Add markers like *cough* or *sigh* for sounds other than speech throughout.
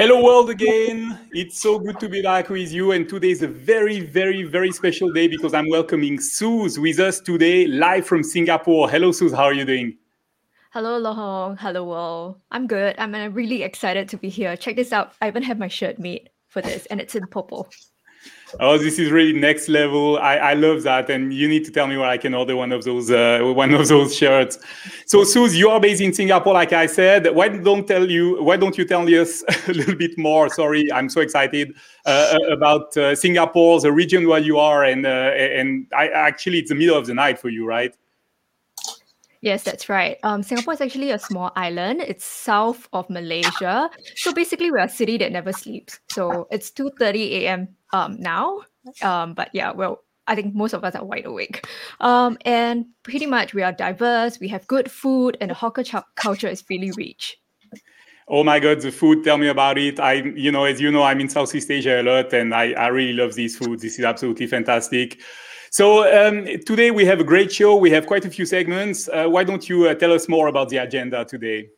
Hello, world again. It's so good to be back with you. And today is a very, very, very special day because I'm welcoming Suze with us today, live from Singapore. Hello, Suze. How are you doing? Hello, Laurent. Hello, world. I'm good. I'm uh, really excited to be here. Check this out. I even have my shirt made for this, and it's in purple. Oh, this is really next level. I, I love that, and you need to tell me where I can order one of those uh, one of those shirts. So, Suze, you are based in Singapore, like I said. Why don't tell you? Why don't you tell us *laughs* a little bit more? Sorry, I'm so excited uh, about uh, Singapore, the region where you are, and uh, and I actually it's the middle of the night for you, right? Yes, that's right. Um, Singapore is actually a small island. It's south of Malaysia. So basically, we're a city that never sleeps. So it's 2.30 a.m. Um, now. Um, but yeah, well, I think most of us are wide awake. Um, and pretty much we are diverse. We have good food and the hawker culture is really rich. Oh my God, the food! Tell me about it. I, you know, as you know, I'm in Southeast Asia a lot, and I, I really love this food. This is absolutely fantastic. So um, today we have a great show. We have quite a few segments. Uh, why don't you uh, tell us more about the agenda today?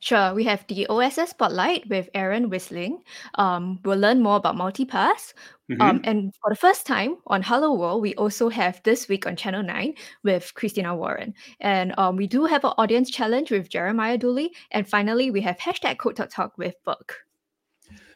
Sure, we have the OSS Spotlight with Aaron Wislang. Um, we'll learn more about multipass. Mm-hmm. Um, and for the first time on Hello World, we also have This Week on Channel 9 with Christina Warren. And um, we do have an audience challenge with Jeremiah Dooley. And finally, we have hashtag Code Talk Talk with Burke.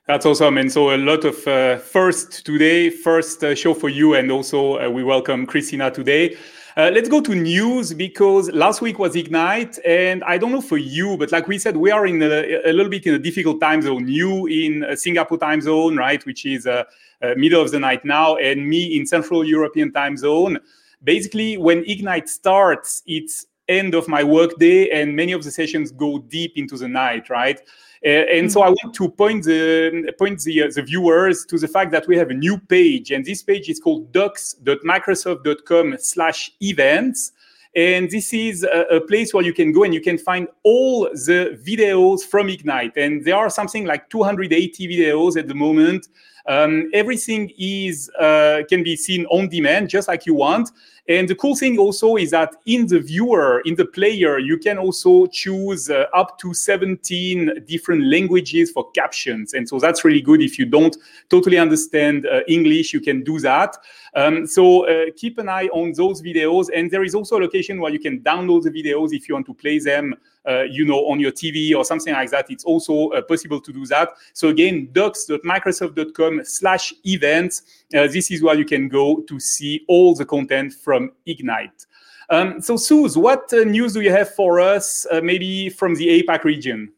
That's awesome. And so a lot of uh, first today, first uh, show for you. And also uh, we welcome Christina today. Uh, let's go to news because last week was Ignite. And I don't know for you, but like we said, we are in a, a little bit in a difficult time zone. You in Singapore time zone, right? Which is uh, uh, middle of the night now. And me in Central European time zone. Basically, when Ignite starts, it's end of my workday and many of the sessions go deep into the night, right? And so I want to point the point the, uh, the viewers to the fact that we have a new page, and this page is called docs.microsoft.com/events. And this is a, a, place where you can go and you can find all the videos from Ignite. And there are something like 280 videos at the moment. Um, everything is uh, can be seen on demand, just like you want. And the cool thing also is that in the viewer, in the player, you can also choose uh, up to 17 different languages for captions. And so that's really good. If you don't totally understand uh, English, you can do that. Um, so uh, keep an eye on those videos. And there is also a location where you can download the videos if you want to play them uh, you know, on your TV or something like that, it's also uh, possible to do that. So again, docs.microsoft.com slash events. Uh, this is where you can go to see all the content from Ignite. Um, so Suze, what uh, news do you have for us, uh, maybe from the APAC region?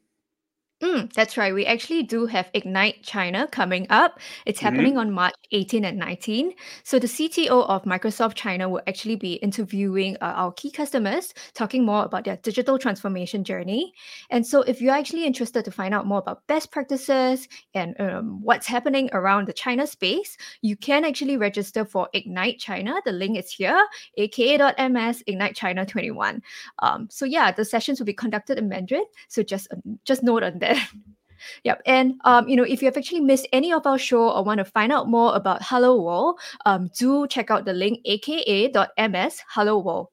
Mm, that's right. We actually do have Ignite China coming up. It's mm-hmm. happening on March 18 and 19. So the CTO of Microsoft China will actually be interviewing uh, our key customers, talking more about their digital transformation journey. And so if you're actually interested to find out more about best practices and um, what's happening around the China space, you can actually register for Ignite China. The link is here, aka.ms Ignite China 21. Um, so yeah, the sessions will be conducted in Mandarin. So just uh, just note on that there. *laughs* Yep. And um, you know, if you have actually missed any of our show or want to find out more about Hello World, um, do check out the link aka.ms Hello World.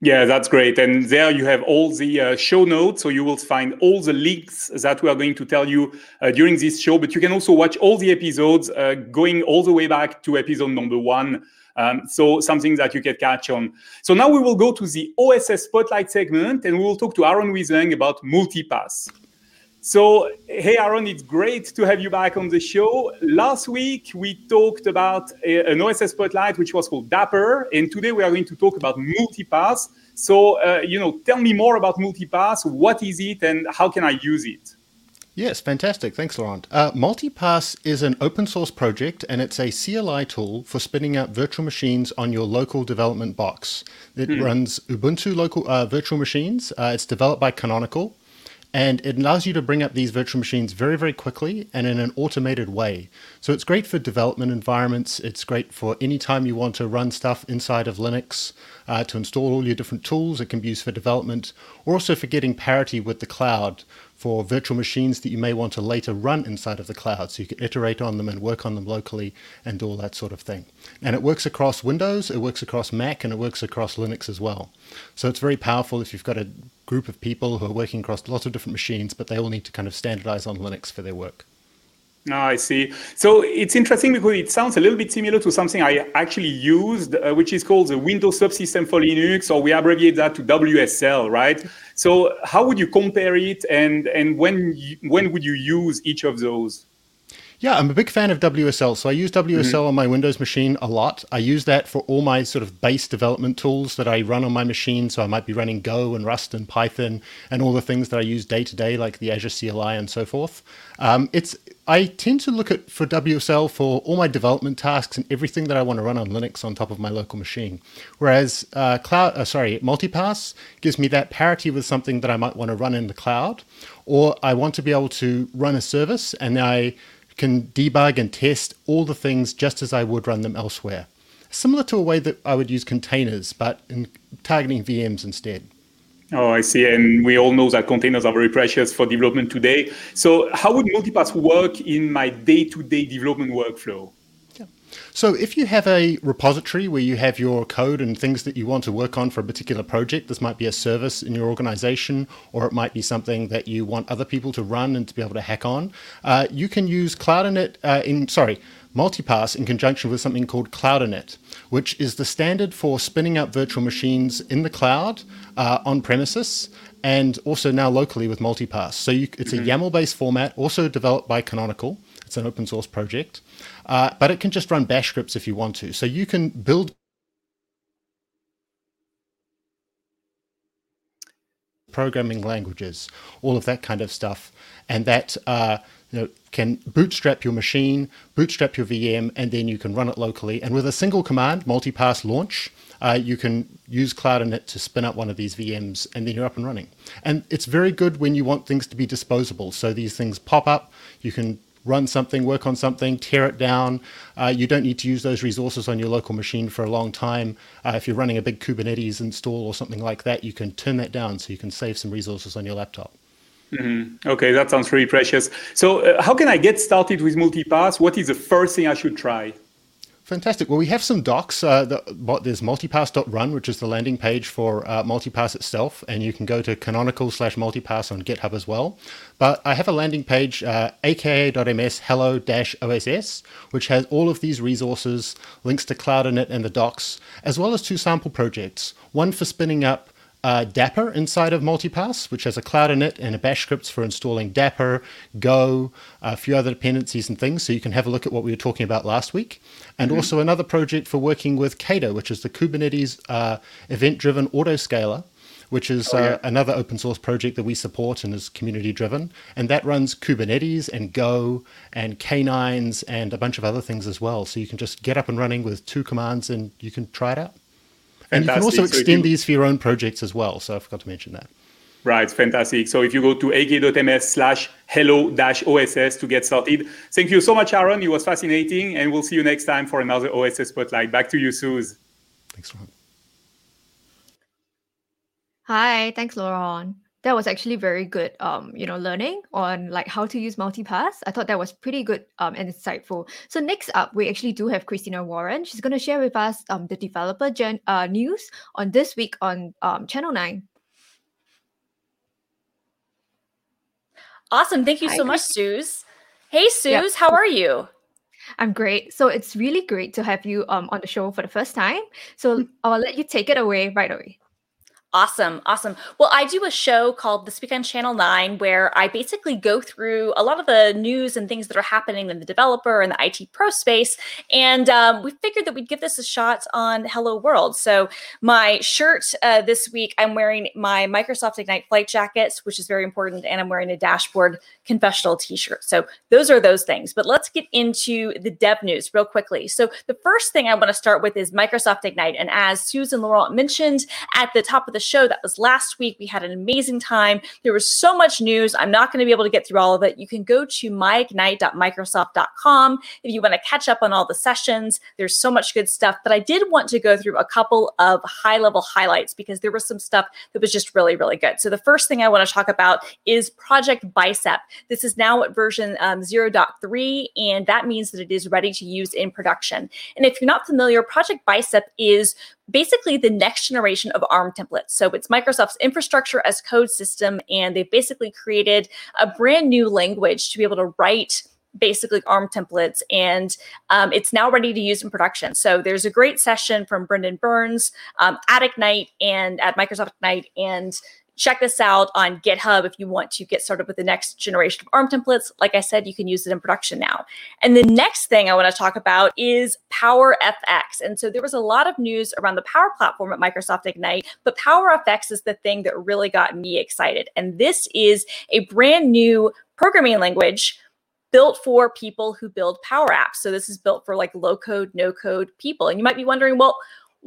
Yeah, that's great. And there you have all the uh, show notes. So you will find all the links that we are going to tell you uh, during this show. But you can also watch all the episodes uh, going all the way back to episode number one. Um, so something that you can catch on. So now we will go to the OSS Spotlight segment and we will talk to Aaron Wislang about multipass. So, hey, Aaron, it's great to have you back on the show. Last week, we talked about a, an OSS Spotlight, which was called Dapr. And today, we are going to talk about Multipass. So, uh, you know, tell me more about Multipass. What is it and how can I use it? Yes, fantastic. Thanks, Laurent. Uh, Multipass is an open source project and it's a CLI tool for spinning up virtual machines on your local development box. It hmm. runs Ubuntu local uh, virtual machines. Uh, it's developed by Canonical and it allows you to bring up these virtual machines very, very quickly and in an automated way. So it's great for development environments. It's great for any time you want to run stuff inside of Linux uh, to install all your different tools. It can be used for development or also for getting parity with the cloud for virtual machines that you may want to later run inside of the cloud. So you can iterate on them and work on them locally and do all that sort of thing. And it works across Windows, it works across Mac, and it works across Linux as well. So it's very powerful if you've got a group of people who are working across lots of different machines, but they all need to kind of standardize on Linux for their work. Oh, I see. So it's interesting because it sounds a little bit similar to something I actually used, uh, which is called the Windows Subsystem for Linux, or we abbreviate that to WSL, right? So how would you compare it, and and when when would you use each of those? Yeah, I'm a big fan of WSL. So I use WSL mm-hmm. on my Windows machine a lot. I use that for all my sort of base development tools that I run on my machine. So I might be running Go and Rust and Python and all the things that I use day to day, like the Azure CLI and so forth. Um, it's I tend to look at for WSL for all my development tasks and everything that I want to run on Linux on top of my local machine. Whereas uh, cloud, uh, sorry, multipass gives me that parity with something that I might want to run in the cloud, or I want to be able to run a service and I can debug and test all the things just as I would run them elsewhere. Similar to a way that I would use containers, but in targeting VMs instead. Oh, I see. And we all know that containers are very precious for development today. So, how would multipass work in my day to day development workflow? So, if you have a repository where you have your code and things that you want to work on for a particular project, this might be a service in your organization, or it might be something that you want other people to run and to be able to hack on. Uh, you can use Cloud uh, in sorry Multipass in conjunction with something called Cloud-init, which is the standard for spinning up virtual machines in the cloud uh, on premises and also now locally with Multipass. So you, it's mm-hmm. a YAML-based format, also developed by Canonical. It's an open source project, uh, but it can just run bash scripts if you want to. So you can build programming languages, all of that kind of stuff, and that uh, you know, can bootstrap your machine, bootstrap your VM, and then you can run it locally. And with a single command, multipass launch, uh, you can use Cloud-init to spin up one of these VMs, and then you're up and running. And it's very good when you want things to be disposable. So these things pop up, you can run something, work on something, tear it down. Uh, you don't need to use those resources on your local machine for a long time. Uh, if you're running a big Kubernetes install or something like that, you can turn that down so you can save some resources on your laptop. Mm-hmm. Okay, that sounds really precious. So, uh, how can I get started with multipass? What is the first thing I should try? Fantastic. Well, we have some docs. Uh, the, there's multipass.run, which is the landing page for uh, multipass itself, and you can go to canonical slash multipass on GitHub as well. But I have a landing page, uh, aka.ms hello OSS, which has all of these resources, links to Cloud-init and the docs, as well as two sample projects. One for spinning up uh, Dapr inside of Multipass, which has a Cloud-init and a bash scripts for installing Dapr, Go, a few other dependencies and things. So you can have a look at what we were talking about last week. And mm-hmm. also another project for working with KEDA, which is the Kubernetes uh, event-driven autoscaler, which is oh, yeah. uh, another open source project that we support and is community driven. And that runs Kubernetes and Go and K9s and a bunch of other things as well. So you can just get up and running with two commands and you can try it out. And you can also extend so you, these for your own projects as well. So I forgot to mention that. Right, fantastic. So if you go to aka.ms slash hello dash OSS to get started. Thank you so much, Aaron. It was fascinating. And we'll see you next time for another OSS Spotlight. Back to you, Suze. Thanks, Ron. Hi, thanks, Laurent that was actually very good um you know learning on like how to use multipass i thought that was pretty good um and insightful so next up we actually do have christina warren she's going to share with us um the developer gen uh, news on this week on um channel 9 awesome thank you Hi, so much suze hey suze yep. how are you I'm great. So it's really great to have you um, on the show for the first time. So *laughs* I'll let you take it away right away. Awesome. Awesome. Well, I do a show called This Week on Channel 9 where I basically go through a lot of the news and things that are happening in the developer and the IT pro space. And um, we figured that we'd give this a shot on Hello World. So, my shirt uh, this week, I'm wearing my Microsoft Ignite flight jackets, which is very important. And I'm wearing a dashboard confessional t shirt. So, those are those things. But let's get into the dev news real quickly. So, the first thing I want to start with is Microsoft Ignite. And as Susan Laurent mentioned at the top of the the show. That was last week. We had an amazing time. There was so much news. I'm not going to be able to get through all of it. You can go to myignite.microsoft.com if you want to catch up on all the sessions. There's so much good stuff. But I did want to go through a couple of high level highlights because there was some stuff that was just really, really good. So the first thing I want to talk about is Project Bicep. This is now at version um, 0.3, and that means that it is ready to use in production. And if you're not familiar, Project Bicep is basically the next generation of ARM templates. So it's Microsoft's infrastructure as code system, and they've basically created a brand new language to be able to write basically ARM templates, and um, it's now ready to use in production. So there's a great session from Brendan Burns um, at Ignite and at Microsoft Ignite, and check this out on GitHub if you want to get started with the next generation of ARM templates. Like I said, you can use it in production now. And the next thing I want to talk about is PowerFX. And so there was a lot of news around the Power Platform at Microsoft Ignite, but PowerFX is the thing that really got me excited. And this is a brand new programming language built for people who build power apps. So this is built for like low code, no code people. And you might be wondering, well,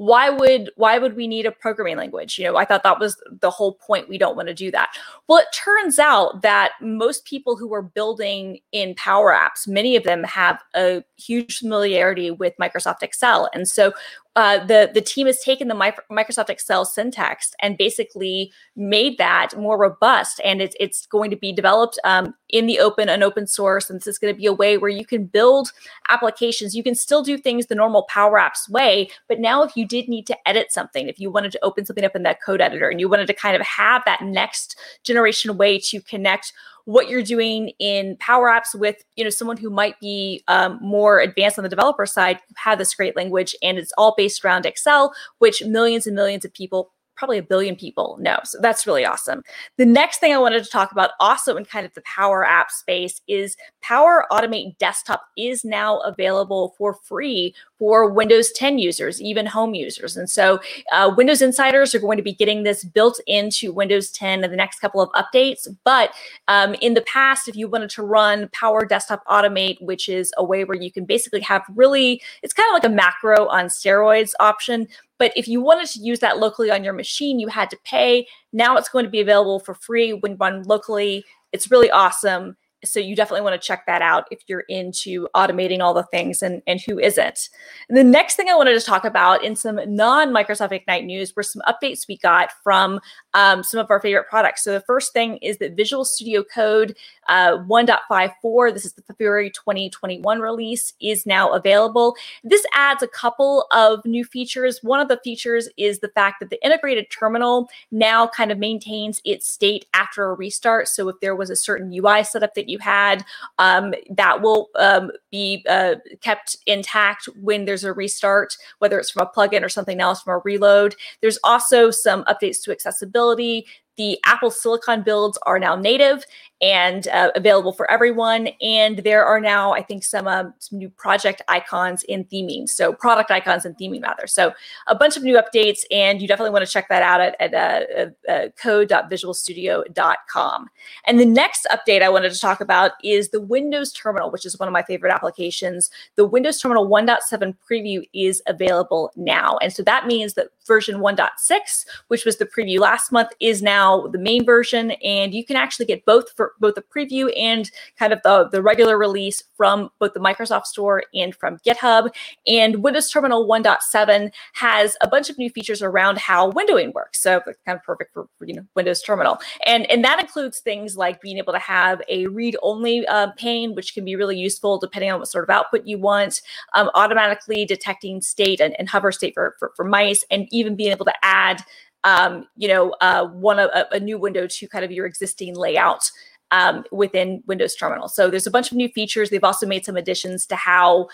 why would why would we need a programming language? You know i thought that was the whole point. We don't want to do that. Well it turns out that most people who are building in power apps many of them have a huge familiarity with microsoft excel. And so uh, the the team has taken the Microsoft Excel syntax and basically made that more robust, and it's it's going to be developed um, in the open and open source. And this is going to be a way where you can build applications. You can still do things the normal Power Apps way, but now if you did need to edit something, if you wanted to open something up in that code editor, and you wanted to kind of have that next generation way to connect what you're doing in Power Apps with you know someone who might be um, more advanced on the developer side, have this great language, and it's all based around Excel, which millions and millions of people probably a billion people know. So that's really awesome. The next thing I wanted to talk about, also in kind of the Power App space, is Power Automate Desktop is now available for free for Windows 10 users, even home users. And so uh, Windows insiders are going to be getting this built into Windows 10 in the next couple of updates. But um, in the past, if you wanted to run Power Desktop Automate, which is a way where you can basically have really, it's kind of like a macro on steroids option, but if you wanted to use that locally on your machine, you had to pay. Now it's going to be available for free when run locally. It's really awesome so you definitely want to check that out if you're into automating all the things and, and who isn't. And the next thing I wanted to talk about in some non-Microsoft Ignite news were some updates we got from um, some of our favorite products. So the first thing is that Visual Studio Code uh, 1.54, this is the February 2021 release, is now available. This adds a couple of new features. One of the features is the fact that the integrated terminal now kind of maintains its state after a restart. So if there was a certain UI setup that you had, um, that will um, be uh, kept intact when there's a restart, whether it's from a plugin or something else from a reload. There's also some updates to accessibility. The Apple Silicon builds are now native and uh, available for everyone. And there are now, I think, some, um, some new project icons in theming. So product icons in theming, rather. So a bunch of new updates, and you definitely want to check that out at, at uh, uh, uh code.visualstudio.com. And the next update I wanted to talk about is the Windows Terminal, which is one of my favorite applications. The Windows Terminal 1.7 preview is available now. And so that means that version 1.6, which was the preview last month, is now the main version. And you can actually get both for both the preview and kind of the, the regular release from both the Microsoft Store and from GitHub. And Windows Terminal 1.7 has a bunch of new features around how windowing works. So kind of perfect for, for you know Windows Terminal. And, and that includes things like being able to have a read-only uh, pane, which can be really useful depending on what sort of output you want, um, automatically detecting state and, and hover state for, for, for mice, and even being able to add um, you know, uh, one a, a new window to kind of your existing layout um, within Windows Terminal. So there's a bunch of new features. They've also made some additions to how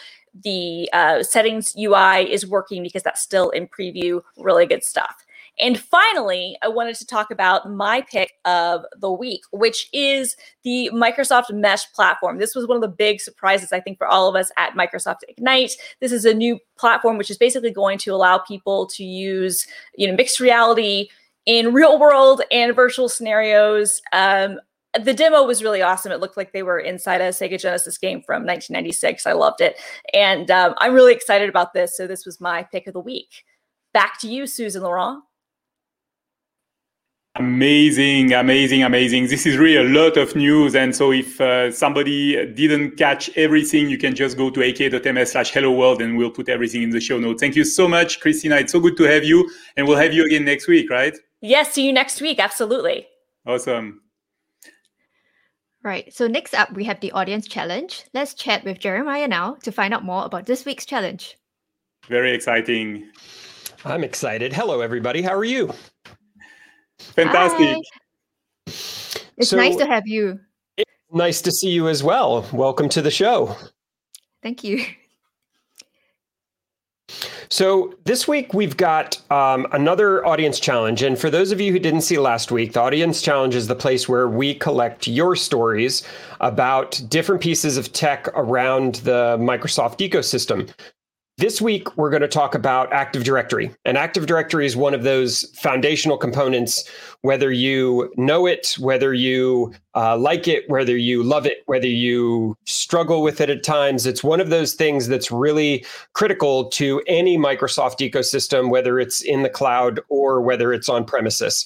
the uh, settings UI is working because that's still in preview. Really good stuff. And finally, I wanted to talk about my pick of the week, which is the Microsoft Mesh platform. This was one of the big surprises, I think, for all of us at Microsoft Ignite. This is a new platform which is basically going to allow people to use, you know, mixed reality in real world and virtual scenarios um, the demo was really awesome. It looked like they were inside a Sega Genesis game from 1996. I loved it. And um, I'm really excited about this. So this was my pick of the week. Back to you, Susan Laurent. Amazing, amazing, amazing. This is really a lot of news. And so if uh, somebody didn't catch everything, you can just go to aka.ms slash hello world and we'll put everything in the show notes. Thank you so much, Christina. It's so good to have you. And we'll have you again next week, right? Yes, see you next week. Absolutely. Awesome. Right. So next up, we have the audience challenge. Let's chat with Jeremiah now to find out more about this week's challenge. Very exciting. I'm excited. Hello, everybody. How are you? Fantastic. Hi. It's So- nice to have you. Nice to see you as well. Welcome to the show. Thank you. *laughs* So, this week we've got um, another audience challenge. And for those of you who didn't see last week, the audience challenge is the place where we collect your stories about different pieces of tech around the Microsoft ecosystem. This week, we're going to talk about Active Directory. And Active Directory is one of those foundational components, whether you know it, whether you uh, like it, whether you love it, whether you struggle with it at times. It's one of those things that's really critical to any Microsoft ecosystem, whether it's in the cloud or whether it's on premises.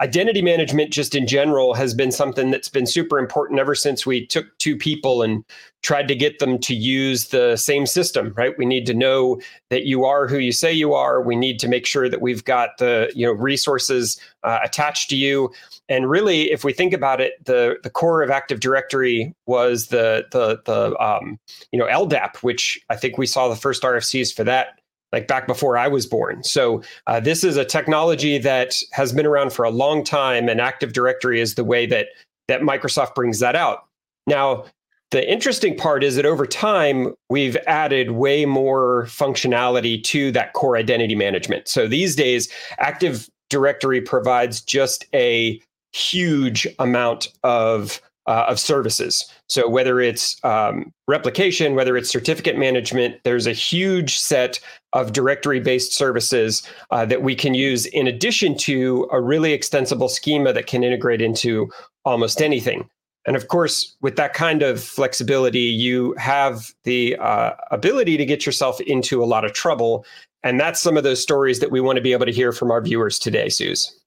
Identity management, just in general, has been something that's been super important ever since we took two people and tried to get them to use the same system, right? We need to know that you are who you say you are. We need to make sure that we've got the you know resources uh, attached to you. And really, if we think about it, the the core of Active Directory was the the the um, you know LDAP, which I think we saw the first RFCs for that like back before I was born. So uh, this is a technology that has been around for a long time, and Active Directory is the way that that Microsoft brings that out. Now, the interesting part is that over time, we've added way more functionality to that core identity management. So these days, Active Directory provides just a huge amount of uh, of services. So whether it's um, replication, whether it's certificate management, there's a huge set of directory-based services uh, that we can use in addition to a really extensible schema that can integrate into almost anything. And of course, with that kind of flexibility, you have the uh, ability to get yourself into a lot of trouble. And that's some of those stories that we want to be able to hear from our viewers today, Suze.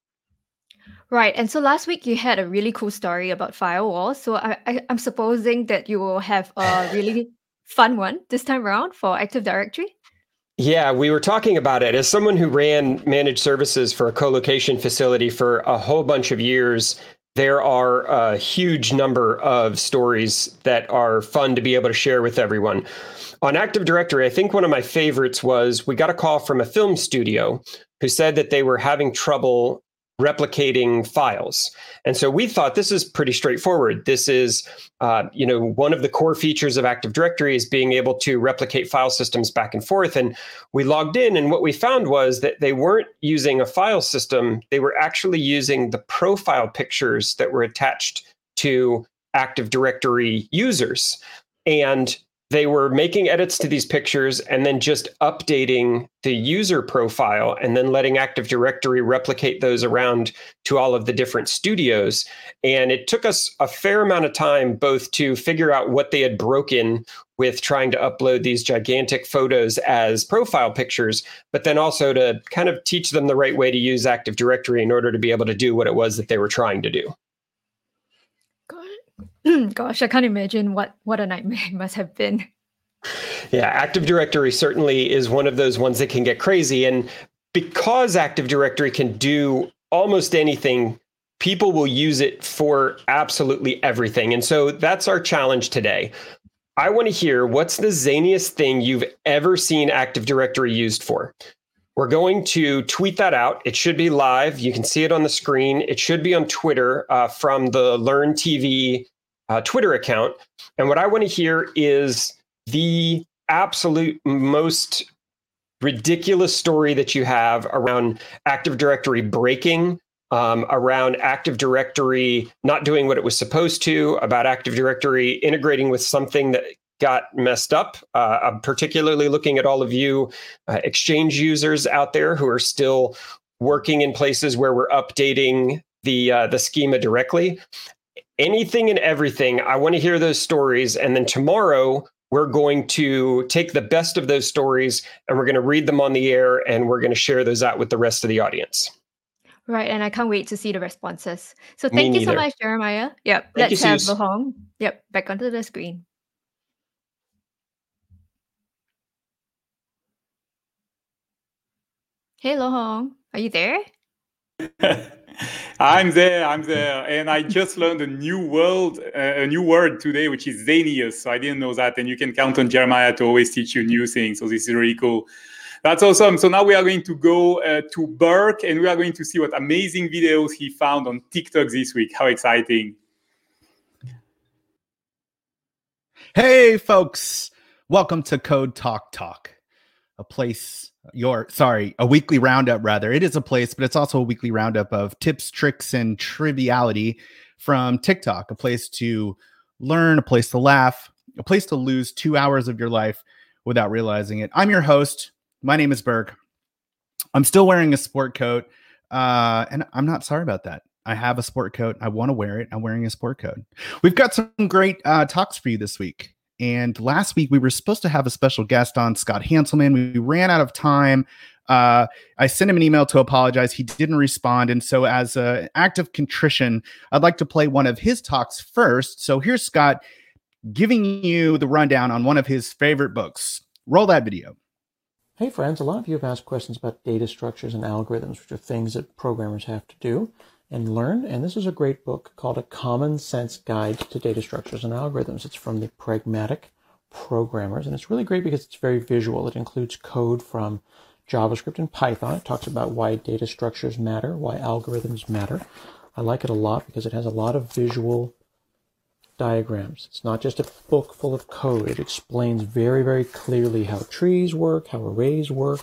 Right. And so last week you had a really cool story about firewalls. So I, I, I'm supposing that you will have a really *laughs* fun one this time around for Active Directory. Yeah, we were talking about it. As someone who ran managed services for a co location facility for a whole bunch of years, there are a huge number of stories that are fun to be able to share with everyone. On Active Directory, I think one of my favorites was we got a call from a film studio who said that they were having trouble replicating files. And so we thought this is pretty straightforward. This is, uh, you know, one of the core features of Active Directory is being able to replicate file systems back and forth. And we logged in, and what we found was that they weren't using a file system, they were actually using the profile pictures that were attached to Active Directory users. And they were making edits to these pictures and then just updating the user profile and then letting Active Directory replicate those around to all of the different studios. And it took us a fair amount of time both to figure out what they had broken with trying to upload these gigantic photos as profile pictures, but then also to kind of teach them the right way to use Active Directory in order to be able to do what it was that they were trying to do. *clears throat* Gosh, I can't imagine what what a nightmare *laughs* it must have been. Yeah, Active Directory certainly is one of those ones that can get crazy. And because Active Directory can do almost anything, people will use it for absolutely everything. And so that's our challenge today. I want to hear what's the zaniest thing you've ever seen Active Directory used for. We're going to tweet that out. It should be live. You can see it on the screen. It should be on Twitter uh, from the Learn TV uh, Twitter account. And what I want to hear is the absolute most ridiculous story that you have around Active Directory breaking, um, around Active Directory not doing what it was supposed to, about Active Directory integrating with something that got messed up. Uh, I'm particularly looking at all of you uh, Exchange users out there who are still working in places where we're updating the uh, the schema directly. Anything and everything. I want to hear those stories, and then tomorrow we're going to take the best of those stories and we're going to read them on the air and we're going to share those out with the rest of the audience. Right, and I can't wait to see the responses. So thank you so much, Jeremiah. Yep, thank let's you, have Laurent. Yep, back onto the screen. Hey, Laurent, are you there? *laughs* I'm there, I'm there, and I just learned a new world, uh, a new word today, which is Zanius. So I didn't know that, and you can count on Jeremiah to always teach you new things. So this is really cool. That's awesome. So now we are going to go uh, to Burke, and we are going to see what amazing videos he found on TikTok this week. How exciting! Hey, folks! Welcome to Code Talk Talk, a place your sorry, a weekly roundup rather. It is a place, but it's also a weekly roundup of tips, tricks, and triviality from TikTok, a place to learn, a place to laugh, a place to lose two hours of your life without realizing it. I'm your host. My name is Burke. I'm still wearing a sport coat, uh, and I'm not sorry about that. I have a sport coat. I want to wear it. I'm wearing a sport coat. We've got some great uh, talks for you this week. And last week we were supposed to have a special guest on, Scott Hanselman. We ran out of time. Uh, I sent him an email to apologize. He didn't respond. And so, as an act of contrition, I'd like to play one of his talks first. So, here's Scott giving you the rundown on one of his favorite books. Roll that video. Hey, friends. A lot of you have asked questions about data structures and algorithms, which are things that programmers have to do and learn. And this is a great book called A Common Sense Guide to Data Structures and Algorithms. It's from the Pragmatic Programmers, and it's really great because it's very visual. It includes code from JavaScript and Python. It talks about why data structures matter, why algorithms matter. I like it a lot because it has a lot of visual diagrams. It's not just a book full of code. It explains very, very clearly how trees work, how arrays work,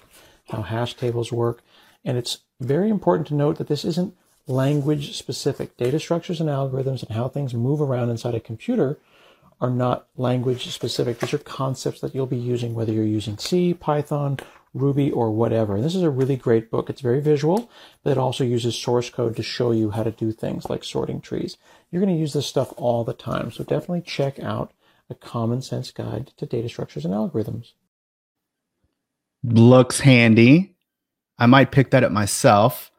how hash tables work. And it's very important to note that this isn't language specific. Data structures and algorithms and how things move around inside a computer are not language specific. These are concepts that you'll be using whether you're using C, Python, Ruby, or whatever. And this is a really great book. It's very visual, but it also uses source code to show you how to do things like sorting trees. You're going to use this stuff all the time. So definitely check out a common sense guide to data structures and algorithms. Looks handy. I might pick that up myself,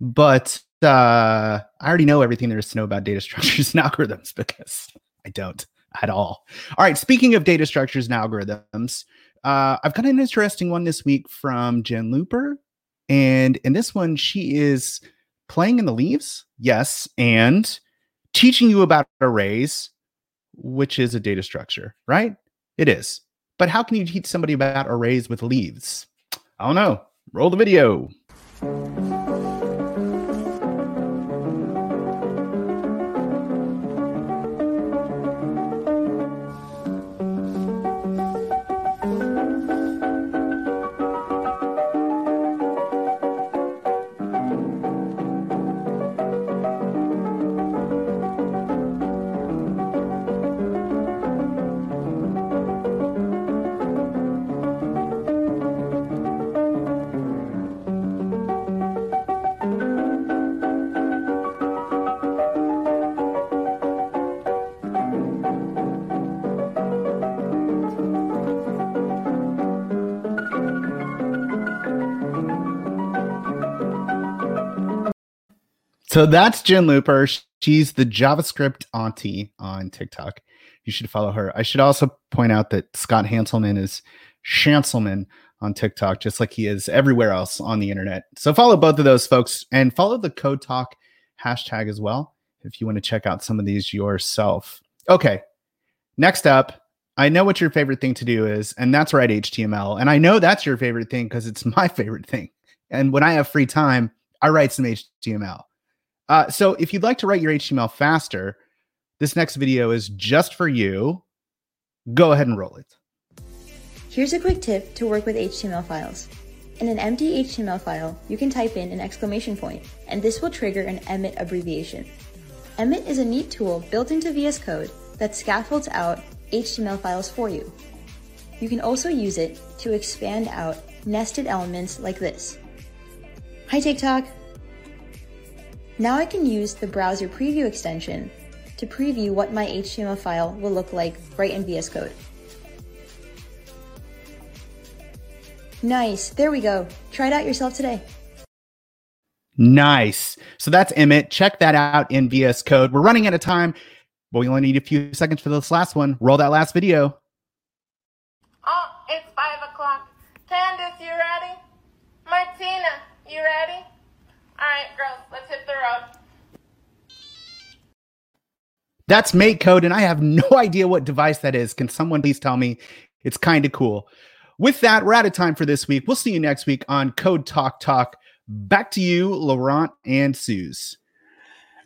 but uh, I already know everything there is to know about data structures and *laughs* algorithms because I don't at all. All right. Speaking of data structures and algorithms, uh, I've got an interesting one this week from Jen Looper. And in this one, she is playing in the leaves. Yes. And teaching you about arrays, which is a data structure, right? It is. But how can you teach somebody about arrays with leaves? I don't know. Roll the video. So that's Jen Looper. She's the JavaScript auntie on TikTok. You should follow her. I should also point out that Scott Hanselman is shanselman on TikTok, just like he is everywhere else on the internet. So follow both of those folks and follow the Code Talk hashtag as well if you want to check out some of these yourself. Okay, next up, I know what your favorite thing to do is, and that's write HTML. And I know that's your favorite thing because it's *laughs* my favorite thing. And when I have free time, I write some HTML. Uh, so if you'd like to write your HTML faster, this next video is just for you. Go ahead and roll it. Here's a quick tip to work with HTML files. In an empty HTML file, you can type in an exclamation point, and this will trigger an Emmet abbreviation. Emmet is a neat tool built into VS Code that scaffolds out HTML files for you. You can also use it to expand out nested elements like this. Hi TikTok, now I can use the browser preview extension to preview what my HTML file will look like right in VS Code. Nice, there we go. Try it out yourself today. Nice. So that's Emmet. Check that out in VS Code. We're running out of time, but we only need a few seconds for this last one. Roll that last video. Oh, it's five o'clock. Candace, you ready? Martina, you ready? All right, girls, let's hit the road. That's mate code, and I have no *laughs* idea what device that is. Can someone please tell me? It's kind of cool. With that, we're out of time for this week. We'll see you next week on Code Talk Talk. Back to you, Laurent and Suze.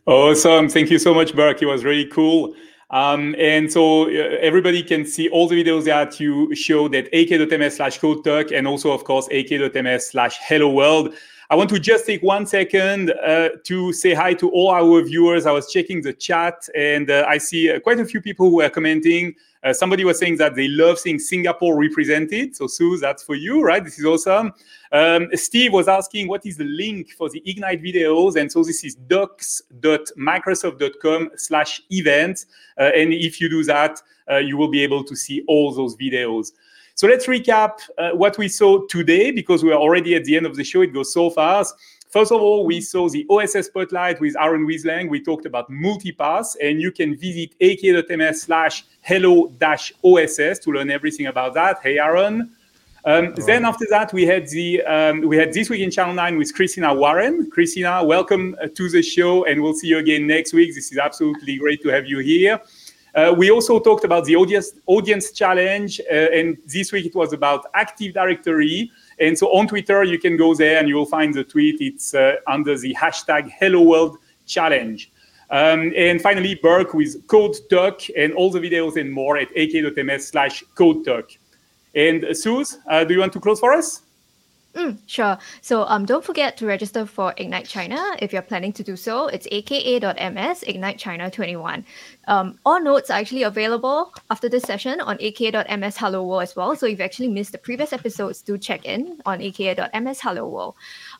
Awesome. Thank you so much, Burke. It was really cool. Um, and so uh, everybody can see all the videos that you showed at ak.ms slash code talk and also, of course, ak.ms slash hello world. I want to just take one second uh, to say hi to all our viewers. I was checking the chat and uh, I see uh, quite a few people who are commenting. Uh, somebody was saying that they love seeing Singapore represented. So, Sue, that's for you, right? This is awesome. Um, Steve was asking what is the link for the Ignite videos. And so this is docs.microsoft.com slash events. Uh, and if you do that, uh, you will be able to see all those videos. So let's recap uh, what we saw today because we are already at the end of the show. It goes so fast. First of all, we saw the OSS Spotlight with Aaron Wislang. We talked about multipass, and you can visit ak.ms slash hello-oss to learn everything about that. Hey, Aaron. Um, then after that, we had the um, we had this week in Channel Nine with Christina Warren. Christina, welcome uh, to the show, and we'll see you again next week. This is absolutely great to have you here. Uh, we also talked about the audience audience challenge, uh, and this week it was about Active Directory. And so on Twitter, you can go there and you will find the tweet. It's uh, under the hashtag Hello World Challenge. Um, and finally, Burke with Code Talk and all the videos and more at ak.ms slash Code Talk. And uh, Suze, uh, do you want to close for us? Mm, sure. So um, don't forget to register for Ignite China if you're planning to do so. It's aka.ms Ignite China 21. Um, all notes are actually available after this session on aka.ms Hello World as well. So if you actually missed the previous episodes, do check in on aka.ms Hello World.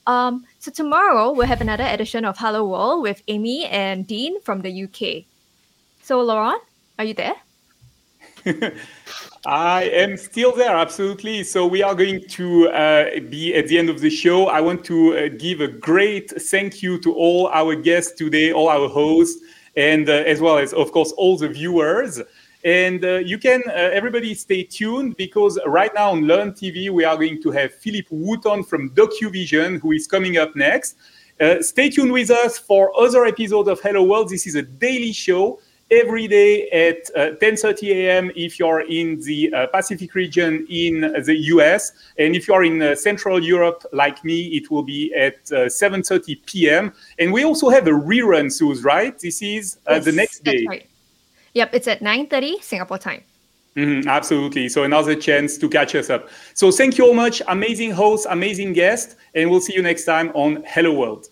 Um, so tomorrow we'll have another edition of Hello World with Amy and Dean from the UK. So Laurent, are you there? *laughs* I am still there, absolutely. So we are going to uh, be at the end of the show. I want to uh, give a great thank you to all our guests today, all our hosts, and uh, as well as, of course, all the viewers. And uh, you can, uh, everybody stay tuned because right now on Learn TV, we are going to have Philip Wooton from DocuVision, who is coming up next. Uh, stay tuned with us for other episodes of Hello World. This is a daily show every day at uh, 10:30 a.m. if you are in the uh, Pacific region in the US, and if you are in uh, Central Europe like me, it will be at uh, 7:30 p.m. And we also have a rerun, Suze, right? This is uh, yes, the next day. Right. Yep, it's at 9:30 Singapore time. Mm-hmm, absolutely. So another chance to catch us up. So thank you all much. Amazing host, amazing guest, and we'll see you next time on Hello World.